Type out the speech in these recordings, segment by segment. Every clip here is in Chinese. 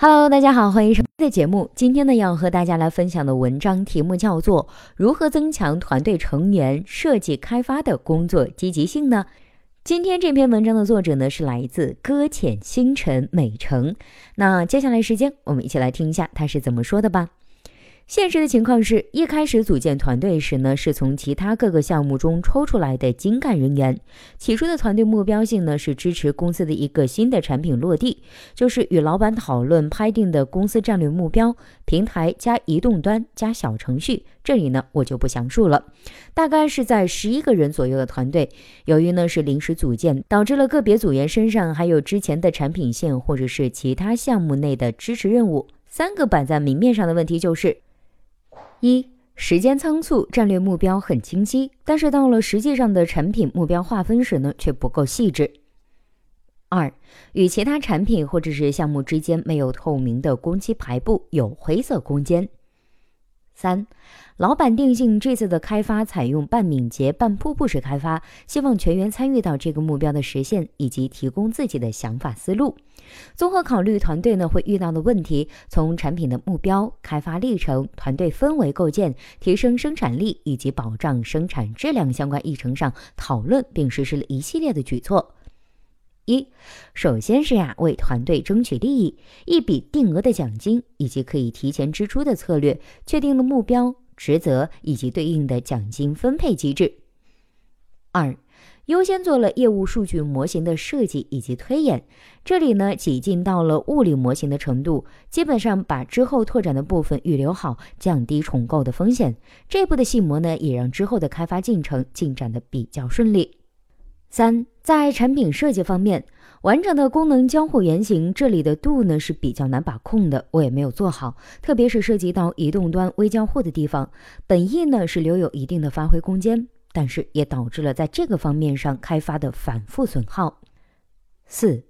Hello，大家好，欢迎收听的节目。今天呢，要和大家来分享的文章题目叫做《如何增强团队成员设计开发的工作积极性呢？》今天这篇文章的作者呢是来自搁浅星辰美城。那接下来时间，我们一起来听一下他是怎么说的吧。现实的情况是一开始组建团队时呢，是从其他各个项目中抽出来的精干人员。起初的团队目标性呢，是支持公司的一个新的产品落地，就是与老板讨论拍定的公司战略目标，平台加移动端加小程序。这里呢，我就不详述了。大概是在十一个人左右的团队，由于呢是临时组建，导致了个别组员身上还有之前的产品线或者是其他项目内的支持任务。三个摆在明面上的问题就是。一时间仓促，战略目标很清晰，但是到了实际上的产品目标划分时呢，却不够细致。二与其他产品或者是项目之间没有透明的工期排布，有灰色空间。三，老板定性这次的开发采用半敏捷半瀑布式开发，希望全员参与到这个目标的实现，以及提供自己的想法思路。综合考虑团队呢会遇到的问题，从产品的目标、开发历程、团队氛围构建、提升生产力以及保障生产质量相关议程上讨论，并实施了一系列的举措。一，首先是呀，为团队争取利益，一笔定额的奖金以及可以提前支出的策略，确定了目标、职责以及对应的奖金分配机制。二，优先做了业务数据模型的设计以及推演，这里呢，挤进到了物理模型的程度，基本上把之后拓展的部分预留好，降低重构的风险。这步的细模呢，也让之后的开发进程进展的比较顺利。三，在产品设计方面，完整的功能交互原型这里的度呢是比较难把控的，我也没有做好，特别是涉及到移动端微交互的地方，本意呢是留有一定的发挥空间，但是也导致了在这个方面上开发的反复损耗。四，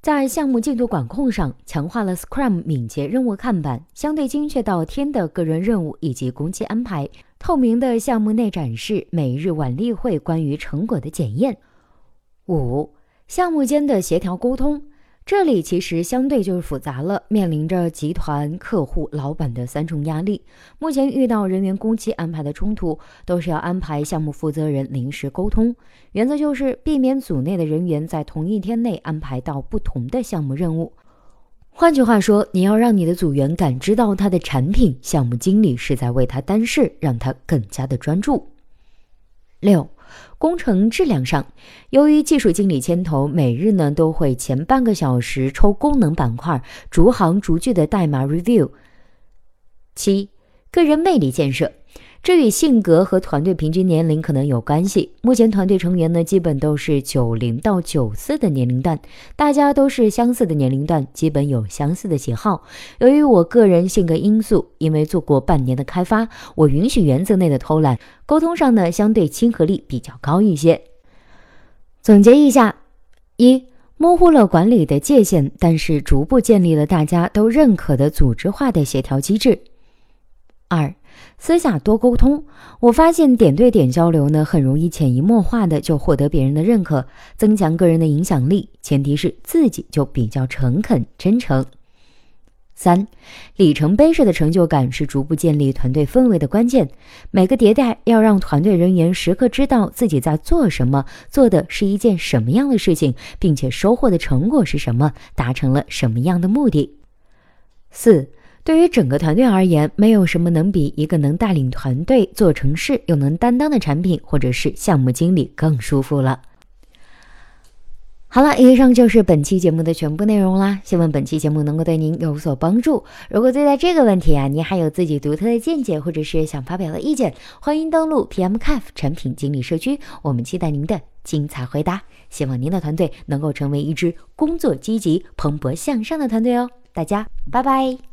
在项目进度管控上，强化了 Scrum 敏捷任务看板，相对精确到天的个人任务以及工期安排，透明的项目内展示，每日晚例会关于成果的检验。五、项目间的协调沟通，这里其实相对就是复杂了，面临着集团、客户、老板的三重压力。目前遇到人员工期安排的冲突，都是要安排项目负责人临时沟通，原则就是避免组内的人员在同一天内安排到不同的项目任务。换句话说，你要让你的组员感知到他的产品，项目经理是在为他担事，让他更加的专注。六。工程质量上，由于技术经理牵头，每日呢都会前半个小时抽功能板块，逐行逐句的代码 review。七，个人魅力建设。这与性格和团队平均年龄可能有关系。目前团队成员呢，基本都是九零到九四的年龄段，大家都是相似的年龄段，基本有相似的喜好。由于我个人性格因素，因为做过半年的开发，我允许原则内的偷懒，沟通上呢相对亲和力比较高一些。总结一下：一、模糊了管理的界限，但是逐步建立了大家都认可的组织化的协调机制。二。私下多沟通，我发现点对点交流呢，很容易潜移默化的就获得别人的认可，增强个人的影响力。前提是自己就比较诚恳真诚。三，里程碑式的成就感是逐步建立团队氛围的关键。每个迭代要让团队人员时刻知道自己在做什么，做的是一件什么样的事情，并且收获的成果是什么，达成了什么样的目的。四。对于整个团队而言，没有什么能比一个能带领团队做成事又能担当的产品或者是项目经理更舒服了。好了，以上就是本期节目的全部内容啦。希望本期节目能够对您有所帮助。如果对待这个问题啊，你还有自己独特的见解，或者是想发表的意见，欢迎登录 PM CAF 产品经理社区，我们期待您的精彩回答。希望您的团队能够成为一支工作积极、蓬勃向上的团队哦。大家拜拜。